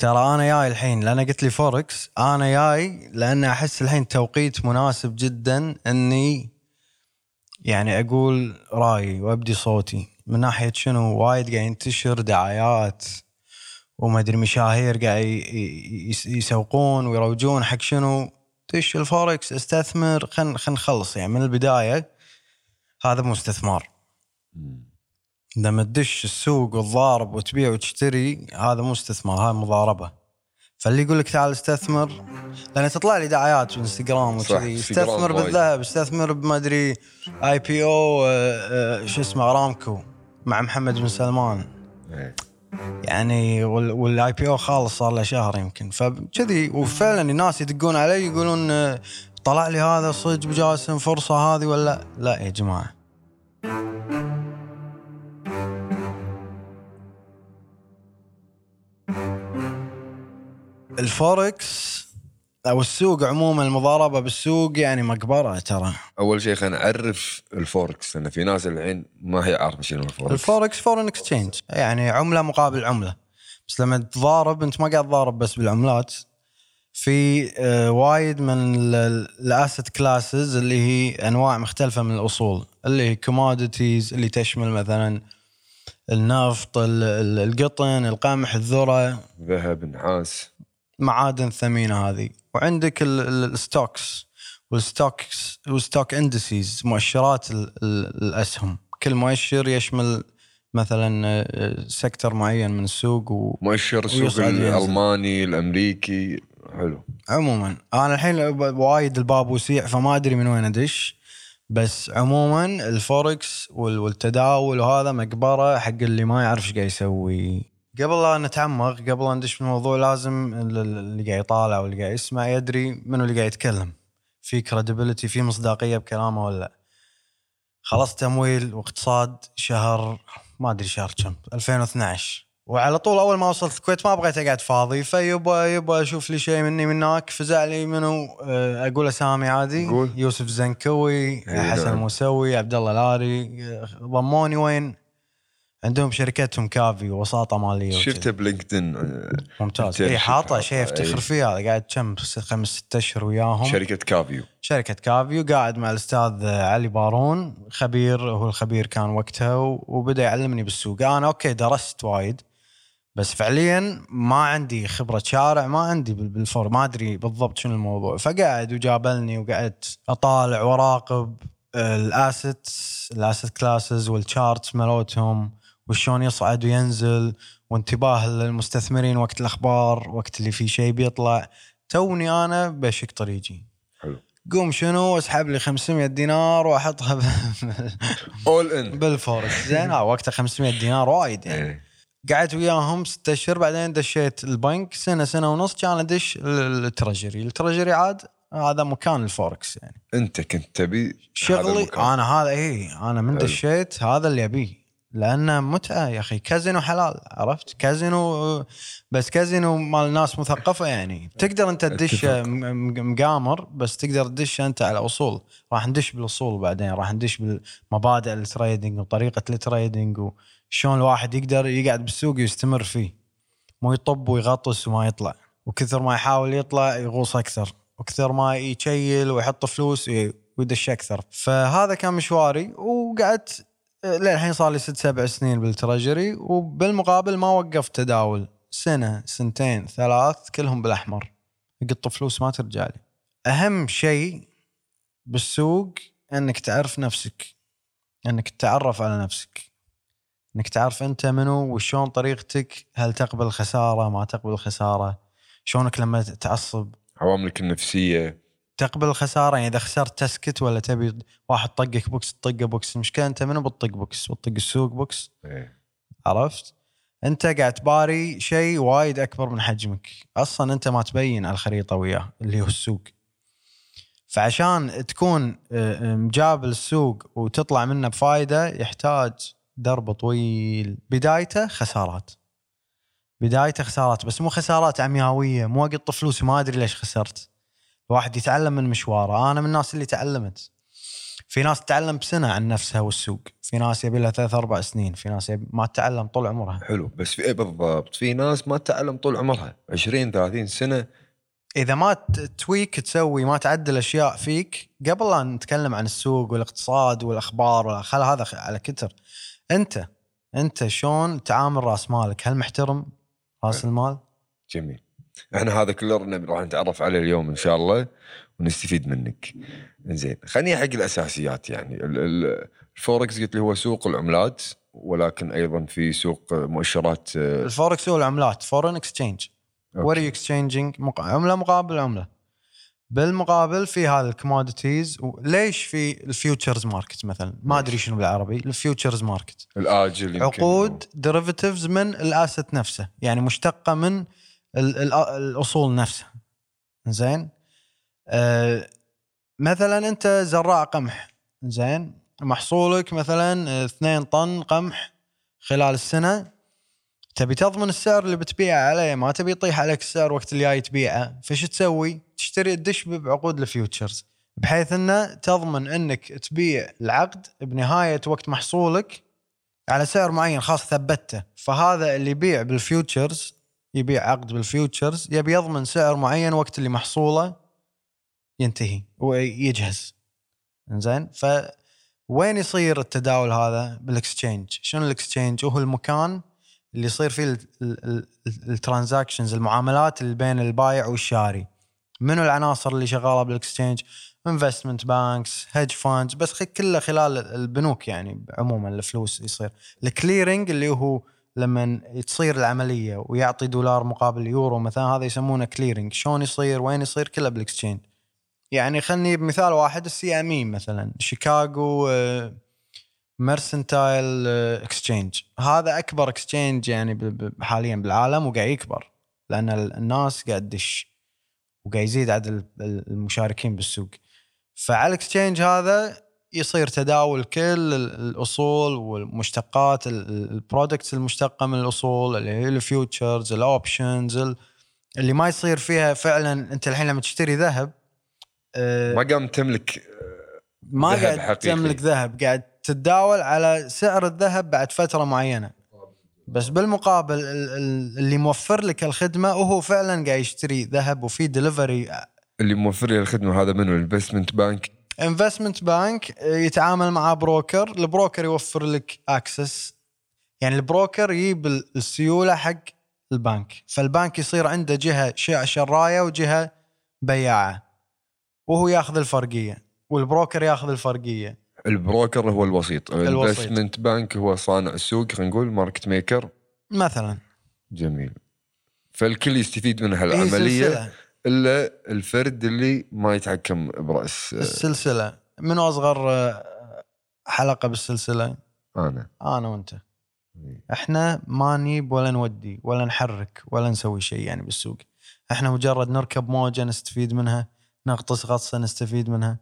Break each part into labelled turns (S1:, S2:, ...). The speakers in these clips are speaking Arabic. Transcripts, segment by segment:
S1: ترى أنا جاي الحين لأن قلت لي فوركس أنا جاي لأن أحس الحين توقيت مناسب جدا إني يعني أقول رأيي وأبدي صوتي. من ناحية شنو؟ وايد قاعد ينتشر دعايات وما أدري مشاهير قاعد يسوقون ويروجون حق شنو؟ دش الفوركس استثمر خل خل نخلص يعني من البداية. هذا مو استثمار. لما تدش السوق وتضارب وتبيع وتشتري هذا مو استثمار هذا مضاربة. فاللي يقول لك تعال استثمر لأن تطلع لي دعايات في
S2: إنستغرام
S1: وكذي استثمر. بالذهب استثمر بما أدري IPO شو اسمه أرامكو مع محمد بن سلمان.
S2: إيه.
S1: يعني وال IPO خالص صار له شهر يمكن. فكذي وفعلا الناس يدقون علي يقولون آه، طلع لي هذا صدق بجاسم فرصة هذه ولا لا يا جماعة. الفوركس أو السوق عموما المضاربة بالسوق يعني مقبرة ترى.
S2: أول شيء خلينا نعرف الفوركس لأن في ناس الحين ما هي عارفة شنو الفوركس.
S1: الفوركس foreign exchange يعني عملة مقابل عملة. بس لما تضارب أنت ما قاعد تضارب بس بالعملات. في آه، وايد من ال asset classes اللي هي أنواع مختلفة من الأصول. اللي هي commodities اللي تشمل مثلا النفط ال- ال- القطن القمح الذرة.
S2: ذهب نحاس
S1: معادن ثمينة هذه. وعندك ال- ال- ال stocks وال stocks وال stock indices مؤشرات ال- ال- الأسهم. كل مؤشر يشمل مثلا آه، sector معين من السوق و...
S2: مؤشر السوق. الألماني الأمريكي. حلو.
S1: عموما. أنا الحين وايد الباب وسيع فما أدري من وين أدش. بس عموما الفوركس وال- والتداول وهذا مقبرة حق اللي ما يعرف إيش قاعد يسوي. قبل لا نتعمق قبل لا ندش بالموضوع لازم ال- ال- اللي قاعد يطالع واللي قاعد يسمع يدري منو اللي قاعد يتكلم. في credibility في مصداقية بكلامه ولا لا. خلص تمويل واقتصاد شهر ما أدري شهر كم 2012 وعلى طول أول ما وصلت الكويت ما بغيت أقعد فاضي فيبا يبا أشوف لي شيء مني من هناك. فزع لي منو؟ آه، أقول أسامي عادي.
S2: قول.
S1: يوسف زنكوي
S2: إي
S1: حسن
S2: نعم.
S1: موسوي عبد الله لاري آه، ضموني وين؟ عندهم شركتهم كافي وساطه مالية.
S2: شفته ب LinkedIn آه،
S1: ممتاز. اي حاطه شيء افتخر
S2: إي.
S1: فيه هذا قاعد كم خمس ست أشهر وياهم.
S2: شركة كافيو
S1: شركة كافيو قاعد مع الأستاذ علي بارون خبير هو الخبير كان وقتها و- وبدأ يعلمني بالسوق. أنا okay درست وايد بس فعليا ما عندي خبرة شارع ما عندي بال- بالفور ما أدري بالضبط شنو الموضوع. فقاعد وجابلني وقعدت أطالع وراقب ال asset ال asset classes وال charts مالتهم. وشلون يصعد وينزل وانتباه المستثمرين وقت الأخبار وقت اللي في شيء بيطلع. توني أنا بشق طريقي.
S2: حلو.
S1: قوم شنو؟ اسحب لي 500 دينار وأحطها ب-
S2: all in
S1: بالفوركس زين آه، وقتها 500 دينار وايد يعني.
S2: إيه.
S1: قعدت وياهم ست أشهر بعدين دشيت البنك. سنة سنة ونص كان أدش ال- ال treasury ال treasury عاد هذا مكان الفوركس يعني.
S2: أنت كنت تبي
S1: شغلي. أنا هذا اي أنا من دشيت هذا اللي أبيه. لأنه متعة يا أخي. كازينو حلال عرفت؟ كازينو بس كازينو مال ناس مثقفة يعني. تقدر أنت تدش مقامر بس تقدر تدش أنت على أصول. راح ندش بالأصول بعدين راح ندش بالمبادئ ال trading وطريقة ال trading وشلون الواحد يقدر يقعد بالسوق ويستمر فيه. مو يطب ويغطس وما يطلع. وكثر ما يحاول يطلع يغوص أكثر. وكثر ما يشيل ويحط فلوس وي- ويدش أكثر. فهذا كان مشواري وقعدت للحين صار لي ست سبع سنين بالترجري وبالمقابل ما وقفت تداول. سنة سنتين ثلاث كلهم بالأحمر. قط فلوس ما ترجع لي. أهم شيء بالسوق إنك تعرف نفسك. إنك تتعرف على نفسك. إنك تعرف أنت منو وشلون طريقتك. هل تقبل خسارة ما تقبل خسارة. شلونك لما تعصب.
S2: عواملك النفسية.
S1: تقبل الخسارة؟ يعني إذا خسرت تسكت ولا تبي واحد طقك بوكس تطقه بوكس. المشكلة أنت منو بتطق بوكس؟ بتطق السوق بوكس؟
S2: إيه.
S1: عرفت؟ أنت قاعد تباري شيء وايد أكبر من حجمك. أصلا أنت ما تبين على الخريطة وياه اللي هو السوق. فعشان تكون آه، مجابل السوق وتطلع منه بفايدة يحتاج درب طويل. بدايته خسارات. بدايته خسارات. بس مو خسارات عمياوية مو أقط فلوس وما أدري ليش خسرت. الواحد يتعلم من مشواره. أنا من الناس اللي تعلمت. في ناس تتعلم بسنة عن نفسها والسوق. في ناس يبي لها ثلاث أربع سنين. في ناس يبي ما تتعلم طول عمرها.
S2: حلو. بس في إيه بالضبط. في ناس ما تتعلم طول عمرها. 20 30 سنة.
S1: إذا ما تويك تسوي ما تعدل أشياء فيك قبل لا نتكلم عن السوق والاقتصاد والأخبار خل هذا على كتر. أنت أنت شلون تعامل رأس مالك؟ هل محترم رأس المال؟
S2: جميل. إحنا هذا كله رن- راح نتعرف عليه اليوم إن شاء الله ونستفيد منك. زين خليني حق الأساسيات يعني. ال- ال- الفوركس قلت لي هو سوق العملات ولكن أيضا في سوق مؤشرات آه،
S1: الفوركس هو العملات foreign exchange you're exchanging عملة مقابل عملة. بالمقابل في هذا ال commodities ليش في ال futures market مثلا؟ ما أدري شنو بالعربي ال futures
S2: market الآجل
S1: عقود derivatives من ال asset نفسه يعني مشتقة من الأصول نفسها. زين آه مثلا أنت زراع قمح. زين محصولك مثلا 2 طن قمح خلال السنة. تبي تضمن السعر اللي بتبيعه عليه ما تبي يطيح عليك السعر وقت اللي جاي تبيعه. فش تسوي؟ تشتري تدش بعقود ال futures. بحيث إنه تضمن إنك تبيع العقد بنهاية وقت محصولك على سعر معين خاص ثبته. فهذا اللي يبيع بال futures يبيع عقد بال futures يبي يضمن سعر معين وقت اللي محصوله ينتهي ويجهز زين ف وين يصير التداول هذا؟ بال exchange. شنو ال exchange؟ هو المكان اللي يصير فيه ال transactions المعاملات اللي بين البايع والشاري. منو العناصر اللي شغالة بال exchange؟ investment banks hedge funds بس كله خلال البنوك يعني عموما الفلوس يصير. ال clearing اللي هو لما تصير العملية ويعطي دولار مقابل يورو مثلا هذا يسمونه clearing شلون يصير؟ وين يصير؟ كله بال exchange يعني خلني بمثال واحد ال CME مثلا. شيكاغو آه، Mercantile Exchange هذا أكبر exchange يعني حاليا بالعالم وقاعد يكبر لأن ال- الناس قاعد تدش وقاعد يزيد عدد ال- ال- المشاركين بالسوق. فعلى ال exchange هذا يصير تداول كل ال- الأصول والمشتقات ال products المشتقة من الأصول اللي هي ال futures ال options ال- اللي ما يصير فيها فعلا أنت الحين لما تشتري ذهب آه،
S2: ما قام تملك
S1: ما
S2: ذهب
S1: قاعد
S2: حقيقي.
S1: تملك ذهب قاعد تتداول على سعر الذهب بعد فترة معينة بس بالمقابل ال- ال- اللي موفر لك الخدمة وهو فعلا قاعد يشتري ذهب وفي دليفري
S2: اللي موفر لي الخدمة هذا منو الانفستمنت بانك
S1: انفستمنت بانك يتعامل مع broker ال broker يوفر لك access يعني ال broker يجيب ال- السيولة حق البنك. فالبنك يصير عنده جهة شراية وجهة بياعة. وهو ياخذ الفرقية. وال broker ياخذ الفرقية.
S2: ال broker هو الوسيط.
S1: ال
S2: investment bank هو صانع السوق خلينا نقول market maker
S1: مثلا.
S2: جميل. فالكل يستفيد من هالعمليه. إلا الفرد اللي ما يتحكم برأس.
S1: السلسلة. منو أصغر آه، حلقة بالسلسلة؟
S2: أنا.
S1: أنا وأنت. إحنا ما نجيب ولا نودي ولا نحرك ولا نسوي شيء يعني بالسوق. إحنا مجرد نركب موجة نستفيد منها نغطس غطسة نستفيد منها.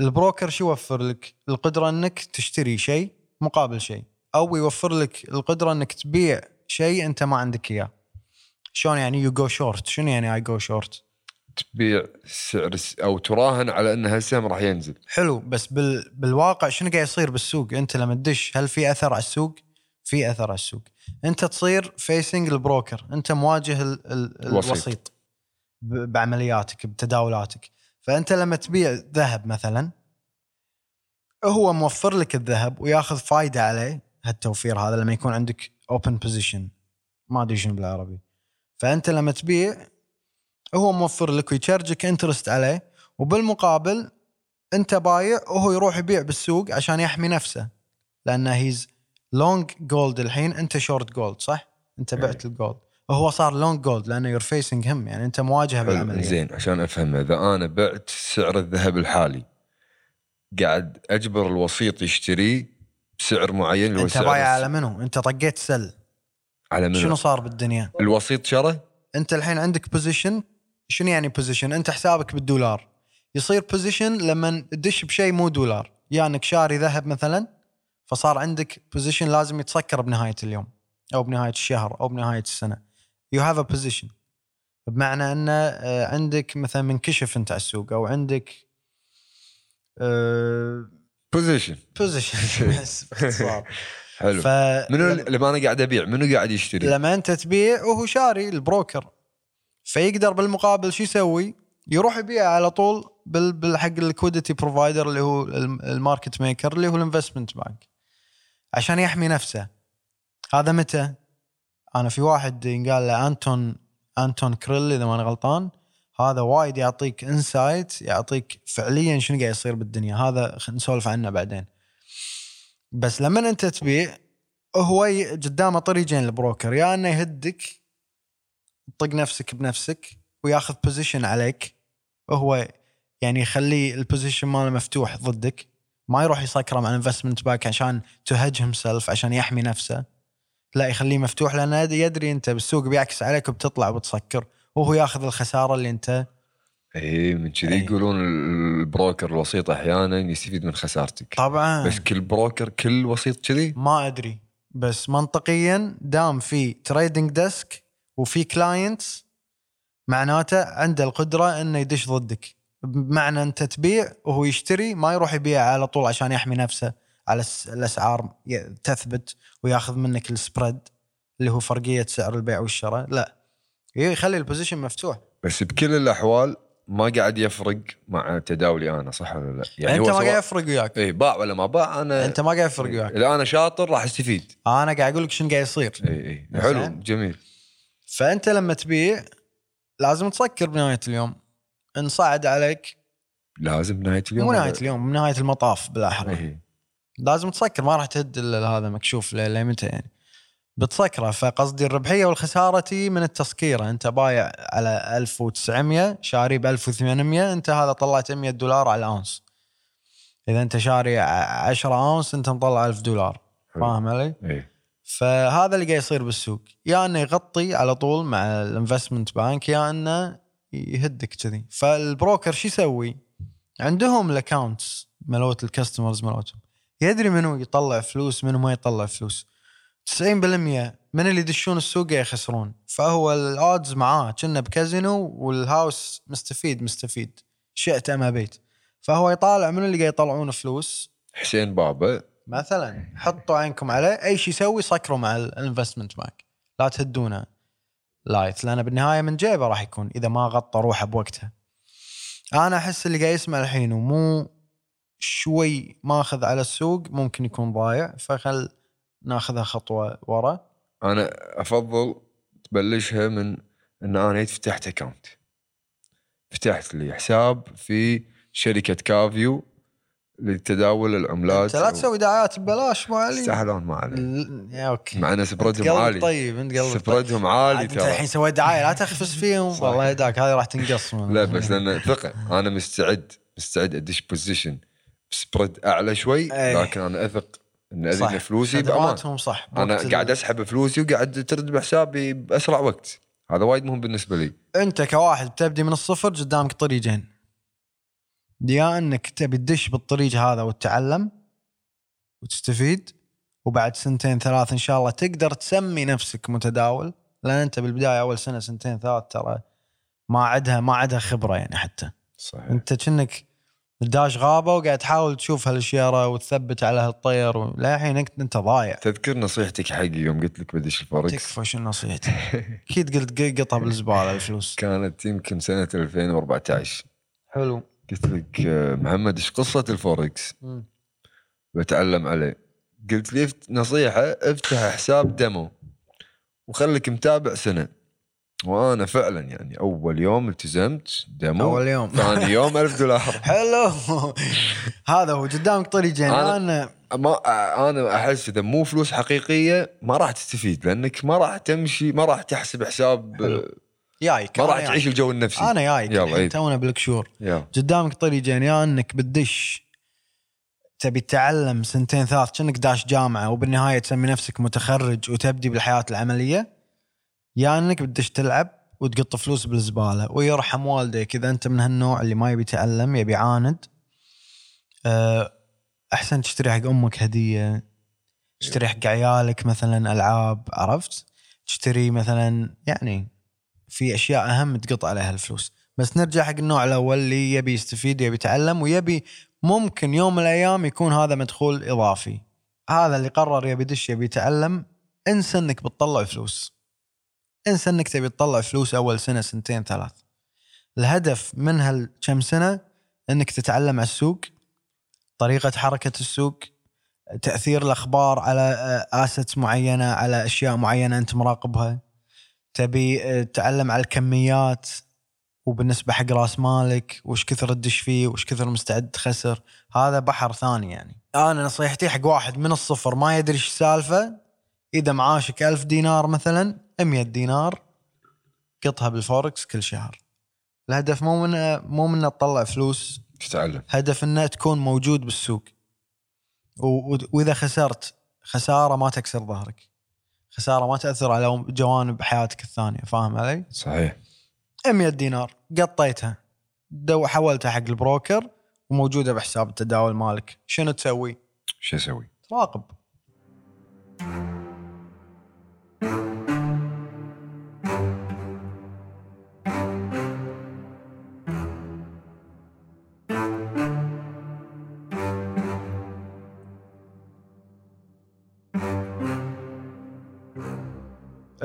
S1: البروكر شو يوفر لك؟ القدرة إنك تشتري شيء مقابل شيء أو يوفر لك القدرة إنك تبيع شيء أنت ما عندك إياه. شلون يعني you go short شنو يعني I go short
S2: تبيع سعر أو تراهن على أن هالسهم راح ينزل.
S1: حلو بس بال... بالواقع شنو قاعد يصير بالسوق؟ أنت لما تدش هل في أثر على السوق؟ في أثر على السوق. أنت تصير facing ال broker. أنت مواجه ال... ال...
S2: الوسيط.
S1: الوسيط ب... بعملياتك بتداولاتك. فأنت لما تبيع ذهب مثلا هو موفر لك الذهب وياخذ فايدة عليه هالتوفير هذا لما يكون عندك open position ما أدري شنو بالعربي. فأنت لما تبيع هو موفر لك وي charge ك interest عليه وبالمقابل أنت بايع وهو يروح يبيع بالسوق عشان يحمي نفسه لأنه he's long gold الحين أنت short gold صح؟ أنت بعت ال gold وهو صار long gold لأنه you're facing him يعني أنت مواجهه بالعملية
S2: زين عشان أفهم إذا أنا بعت سعر الذهب الحالي قاعد أجبر الوسيط يشتريه بسعر معين اللي هو
S1: انت بايع على منو؟ أنت طقيت sell
S2: على منو
S1: شنو صار بالدنيا؟
S2: الوسيط شرى
S1: أنت الحين عندك position شنو يعني position؟ انت حسابك بالدولار. يصير position لما تدش بشيء مو دولار. يا انك شاري ذهب مثلا فصار عندك position لازم يتسكر بنهاية اليوم أو بنهاية الشهر أو بنهاية السنة. you have a position بمعنى أن آه، عندك مثلا منكشف أنت على السوق أو عندك آه،
S2: position
S1: position بس باختصار.
S2: حلو.
S1: ف
S2: منو لما أنا قاعد أبيع؟ منو قاعد يشتري؟
S1: لما أنت تبيع وهو شاري ال broker. فيقدر بالمقابل شو يسوي؟ يروح يبيع على طول بال بال- حق ال liquidity provider اللي هو الم- ال market maker اللي هو ال investment bank عشان يحمي نفسه. هذا متى؟ أنا في واحد ينقال له انتون أنتون كريل إذا ماني غلطان. هذا وايد يعطيك insight يعطيك فعليا شنو قاعد يصير بالدنيا. هذا نسولف عنه بعدين. بس لما أنت تبيع هو قدامه طريقين ال broker. يا إنه يهدك طق نفسك بنفسك وياخذ position عليك. وهو يعني يخلي ال position ماله مفتوح ضدك. ما يروح يسكره مع ال investment bank عشان to hedge himself عشان يحمي نفسه. لا يخليه مفتوح لأنه يد- يدري أنت بالسوق بيعكس عليك وبتطلع وبتسكر. وهو ياخذ الخسارة اللي أنت
S2: اي إيه، من كذي
S1: إي.
S2: يقولون ال broker الوسيط أحيانا يستفيد من خسارتك.
S1: طبعا.
S2: بس كل broker كل وسيط كذي؟
S1: ما أدري. بس منطقيا دام في trading desk وفي clients معناته عنده القدرة إنه يدش ضدك. بمعنى أنت تبيع وهو يشتري ما يروح يبيع على طول عشان يحمي نفسه على الأسعار تثبت وياخذ منك ال spread اللي هو فرقية سعر البيع والشراء. لا يخلي ال position مفتوح.
S2: بس بكل الأحوال ما قاعد يفرق مع تداولي أنا صح ولا لا؟
S1: يعني أنت ما قاعد يفرق وياك.
S2: اي باع ولا ما باع أنا
S1: أنت ما قاعد يفرق وياك.
S2: إذا أنا شاطر راح استفيد
S1: أنا قاعد أقول لك شنو قاعد يصير.
S2: اي اي حلو. جميل.
S1: فأنت لما تبيع لازم تسكر بنهاية اليوم. انصعد عليك.
S2: لازم نهايه اليوم
S1: مو نهاية اليوم بنهاية المطاف بالاحرى
S2: إي.
S1: لازم تسكر ما راح تهد هذا مكشوف لمتى يعني. بتسكره فقصدي الربحية والخسارة تي من التسكيره أنت بايع على 1900 شاري ب 1800 أنت هذا طلعت 100 دولار على الاونس إذا أنت شاري ع- 10 أونس أنت مطلع 1000 دولار. فاهم علي؟
S2: اي
S1: فهذا اللي قاعد يصير بالسوق. يا إنه يغطي على طول مع ال investment bank يا إنه يهدك كذي. فال broker شو يسوي؟ عندهم ال accounts ملوت ال customers ملوتهم. يدري منو يطلع فلوس منو ما يطلع فلوس. 90% من اللي يدشون السوق يخسرون. فهو ال odds معاه كنا بكازينو وال house مستفيد مستفيد. شئت أم أبيت. فهو يطالع من اللي قاعد يطلعون فلوس.
S2: حسين بابا.
S1: مثلا حطوا عينكم عليه أي شيء يسوي سكروا مع ال investment bank لا تهدونه لايت لأن بالنهاية من جيبه راح يكون إذا ما غطى روحه بوقتها أنا أحس اللي قاعد يسمع الحين ومو شوي ماخذ على السوق ممكن يكون ضايع فخل ناخذها خطوة ورا.
S2: أنا أفضل تبلشها من إن أنا فتحت account فتحت لي حساب في شركة كافيو لتداول العملات
S1: انت لا تسوي دعايات ببلاش مو علي
S2: يستاهلون ما
S1: يا أوكي.
S2: مع ان
S1: spread
S2: هم
S1: قلبك
S2: عالي.
S1: طيب انت قلبك طيب.
S2: spread هم
S1: عالي انت الحين سويت دعاية لا تخفس فيهم. والله يهداك هذه راح تنقص.
S2: لا بس لأن ثقة أنا مستعد مستعد أدش position spread أعلى شوي
S1: أي.
S2: لكن أنا أثق
S1: إن.
S2: اذن فلوسي
S1: بأمان. صح أنا
S2: قاعد أسحب فلوسي وقاعد ترد بحسابي بأسرع وقت. هذا وايد مهم بالنسبة لي.
S1: أنت كواحد بتبدي من الصفر قدامك طريقين. يا انك تبي تدش بالطريق هذا وتتعلم وتستفيد وبعد سنتين ثلاث إن شاء الله تقدر تسمي نفسك متداول لأن أنت بالبداية أول سنة سنتين ثلاث ترى ما عدها ما عدها خبرة يعني حتى.
S2: صحيح.
S1: أنت كأنك داش غابة وقاعد تحاول تشوف هالشيره وتثبت على هالطير للحين انت أنت ضايع.
S2: تذكر نصيحتك حقي يوم قلت لك بدش الفوركس
S1: تكفى شو نصيحتي؟ أكيد قلت قطها بالزباله الفلوس.
S2: كانت يمكن سنة 2014
S1: حلو.
S2: قلت لك آه، محمد إيش قصة الفوركس؟ بتعلم عليه. قلت لي نصيحة افتح حساب demo وخليك متابع سنة. وأنا فعلا يعني أول يوم التزمت demo
S1: أول يوم.
S2: ثاني يوم ألف دولار.
S1: حلو. هذا هو قدامك طريقين
S2: أنا-
S1: أنا
S2: ما أنا أحس إذا مو فلوس حقيقية ما راح تستفيد لأنك ما راح تمشي ما راح تحسب حساب
S1: حلو. جايك
S2: ما راح. تعيش الجو النفسي.
S1: أنا جايك
S2: يلا، عيد.
S1: تونا بالكشور. قدامك طريقين يا إنك بتدش تبي تتعلم سنتين ثلاث كأنك داش جامعة وبالنهاية تسمي نفسك متخرج وتبدي بالحياة العملية. يا إنك بتدش تلعب وتقط فلوس بالزبالة ويرحم والديك إذا أنت من هالنوع اللي ما يبي يتعلم يبي يعاند. أه، أحسن تشتري حق أمك هدية تشتري حق عيالك مثلا ألعاب عرفت؟ تشتري مثلا يعني في أشياء أهم تقط عليها الفلوس. بس نرجع حق النوع الأول اللي يبي يستفيد يبي يتعلم ويبي ممكن يوم من الأيام يكون هذا مدخول إضافي. هذا اللي قرر يبي يدش يبي يتعلم. انسى إنك بتطلع فلوس. انسى إنك تبي تطلع فلوس أول سنة سنتين ثلاث. الهدف من هالكم سنة إنك تتعلم على السوق طريقة حركة السوق تأثير الأخبار على اسيتس معينة على أشياء معينة أنت مراقبها. تبي آه، تتعلم على الكميات وبالنسبة حق راس مالك وش كثر تدش فيه وش كثر مستعد تخسر. هذا بحر ثاني يعني. أنا نصيحتي حق واحد من الصفر ما يدري إيش السالفه إذا معاشك ألف دينار مثلا 100 دينار قطها بالفوركس كل شهر. الهدف مو من مو من تطلع فلوس.
S2: تتعلم.
S1: هدف إنه تكون موجود بالسوق. وإذا خسرت خسارة ما تكسر ظهرك. خسارة ما تأثر على جوانب حياتك الثانية فاهم علي؟
S2: صحيح
S1: 100 دينار قطيتها دو حولتها حق البروكر وموجودة بحساب التداول مالك شنو تسوي؟
S2: شو أسوي؟
S1: تراقب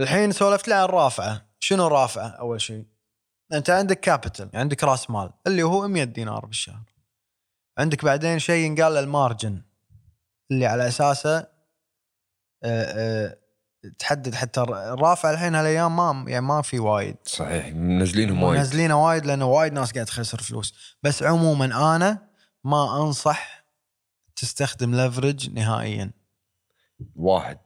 S1: الحين سولفت لي عن الرافعه شنو الرافعه اول شيء؟ انت عندك capital عندك راس مال اللي هو 100 دينار بالشهر. عندك بعدين شيء ينقال ال margin اللي على أساسه آه، آه، تحدد حتى الرافع الحين هالأيام ما يعني ما في وايد.
S2: صحيح منزلينهم وايد.
S1: منزلينه وايد لأنه وايد ناس قاعد تخسر فلوس. بس عموما أنا ما أنصح تستخدم leverage نهائيا.
S2: واحد.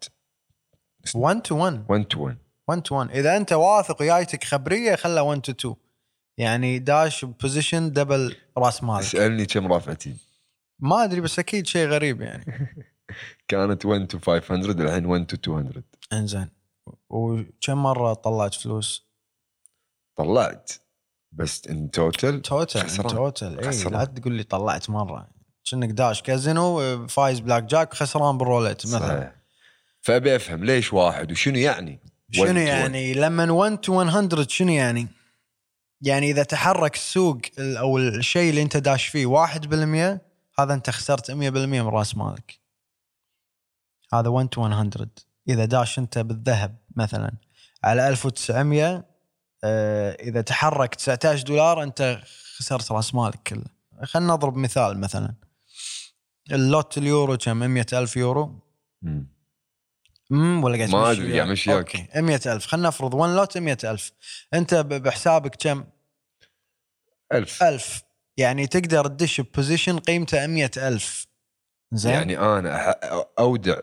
S1: 1 to 1
S2: 1 to 1
S1: 1 to 1 إذا أنت واثق وجايتك خبرية خله 1 to 2 يعني داش position double راس مالك.
S2: اسالني كم رافعتي
S1: ما أدري بس أكيد شيء غريب يعني.
S2: كانت 1 to 500 الحين 1 to 200
S1: إنزين. وكم مرة طلعت فلوس؟
S2: طلعت. بس in total
S1: total
S2: خسران.
S1: total
S2: إي.
S1: لا تقول لي طلعت مرة. كأنك داش كازينو فايز بلاك جاك خسران بالروليت مثلا.
S2: صحيح. فأبي افهم ليش واحد وشنو يعني؟
S1: شنو
S2: 1 to 1.
S1: يعني لما 1 to 100 شنو يعني؟ يعني إذا تحرك السوق ال- أو الشيء اللي أنت داش فيه 1% هذا أنت خسرت 100% من رأس مالك. هذا 1 to 100 إذا داش أنت بالذهب مثلا على 1900 آه، إذا تحرك 19 دولار أنت خسرت رأس مالك كله. خلينا نضرب مثال مثلا ال lot اليورو كم 100 ألف يورو
S2: مم.
S1: امم ولا قاعد
S2: ما
S1: وياك؟
S2: قاعد أمشي وياك.
S1: أوكي 100000 خلينا نفرض 1 lot 100000 أنت بحسابك كم؟
S2: ألف.
S1: 1000 يعني تقدر تدش ب position قيمته 100000 زين. يعني
S2: يعني أنا أودع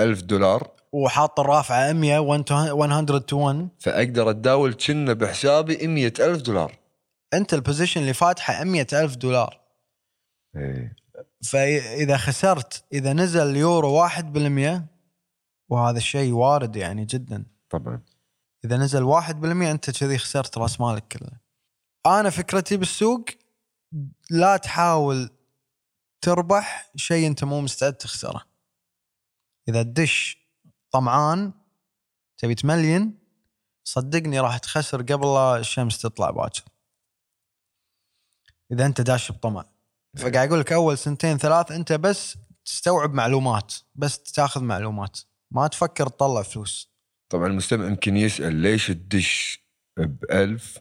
S2: ألف دولار.
S1: وحاط الرافعة 100 1 to 1
S2: فأقدر أتداول كنا بحسابي 100 ألف دولار.
S1: أنت البوزيشن اللي فاتحة 100000 دولار.
S2: إيه.
S1: فإذا خسرت إذا نزل اليورو 1% وهذا الشيء وارد يعني جدا
S2: طبعا
S1: إذا نزل 1% أنت كذي خسرت رأس مالك كله. أنا فكرتي بالسوق لا تحاول تربح شيء أنت مو مستعد تخسره. إذا تدش طمعان تبي تملين صدقني راح تخسر قبل لا الشمس تطلع باكر. إذا أنت داش بطمع. فقاعد أقول لك أول سنتين ثلاث أنت بس تستوعب معلومات، بس تاخذ معلومات، ما تفكر تطلع فلوس.
S2: طبعا المستمع يمكن يسأل ليش تدش ب 1000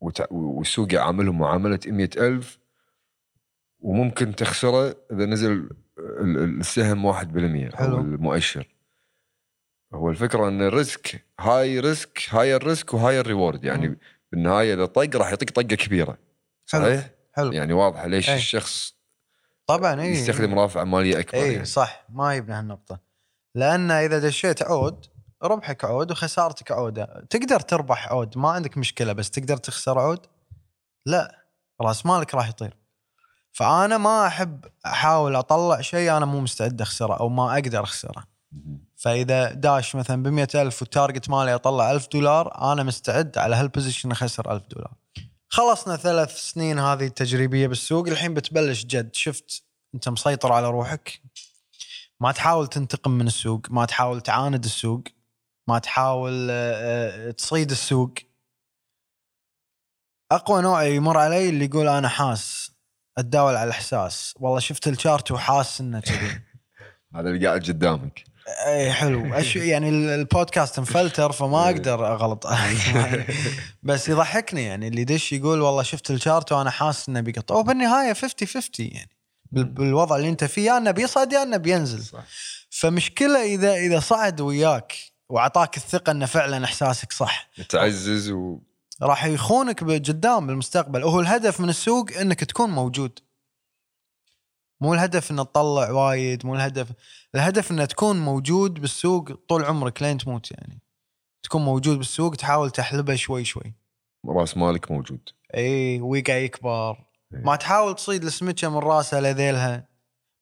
S2: وتع- والسوق يعاملهم معاملة 100 ألف وممكن تخسره إذا نزل ال- ال- السهم 1%
S1: حلو.
S2: أو المؤشر هو الفكرة إن الريسك هاي ريسك هاي الريسك وهاي الريورد يعني
S1: مم.
S2: بالنهاية إذا طق راح يعطيك طقة كبيرة
S1: حلو.
S2: صحيح؟
S1: حلو
S2: يعني واضحة ليش
S1: أي.
S2: الشخص
S1: طبعا اي
S2: يستخدم رافعه مالية أكبر
S1: اي
S2: يعني.
S1: صح ما يبنى هالنقطة لأن إذا دشيت عود ربحك عود وخسارتك عودة. تقدر تربح عود ما عندك مشكلة بس تقدر تخسر عود؟ لا راس مالك راح يطير. فأنا ما أحب أحاول أطلع شيء أنا مو مستعد أخسره أو ما أقدر
S2: أخسره.
S1: فإذا داش مثلا ب ألف وال target مالي أطلع ألف دولار أنا مستعد على هال position أخسر ألف دولار. خلصنا ثلاث سنين هذه التجريبية بالسوق الحين بتبلش جد. شفت أنت مسيطر على روحك؟ ما تحاول تنتقم من السوق ما تحاول تعاند السوق ما تحاول آه، آه، تصيد السوق. أقوى نوع يمر علي اللي يقول أنا حاس أتداول على الإحساس. والله شفت الشارت وحاس إنه كذي.
S2: هذا اللي قاعد قدامك.
S1: اي حلو. أش... يعني ال- البودكاست مفلتر فما
S2: إيه.
S1: أقدر أغلط. بس يضحكني يعني اللي يدش يقول والله شفت الشارت وأنا حاسس إنه بيقطع. وبالنهاية 50 50 يعني. بالوضع اللي انت فيه يا انه بيصعد يا انه بينزل.
S2: صح.
S1: فمشكلة اذا إذا صعد وياك واعطاك الثقة إنه فعلا إحساسك صح.
S2: تعزز و
S1: راح يخونك قدام بالمستقبل. وهو الهدف من السوق إنك تكون موجود. مو الهدف إنه تطلع وايد مو الهدف. الهدف إنه تكون موجود بالسوق طول عمرك لين تموت يعني. تكون موجود بالسوق تحاول تحلبه شوي شوي.
S2: رأس مالك موجود.
S1: اي ويقع يكبر. ما تحاول تصيد السمكة من راسها لذيلها.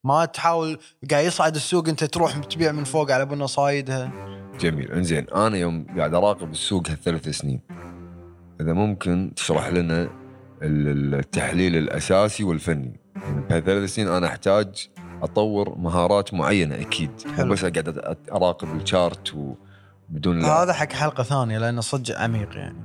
S1: ما تحاول قاعد يصعد السوق أنت تروح تبيع من فوق على بنا صايدها.
S2: جميل. إنزين أنا يوم قاعد أراقب السوق هالثلاث سنين إذا ممكن تشرح لنا ال- التحليل الأساسي والفني؟ يعني بهالثلاث سنين أنا أحتاج أطور مهارات معينة أكيد
S1: حلو.
S2: بس أقعد أراقب الشارت وبدون
S1: هذا حق حلقة ثانية لأنه صدق عميق يعني.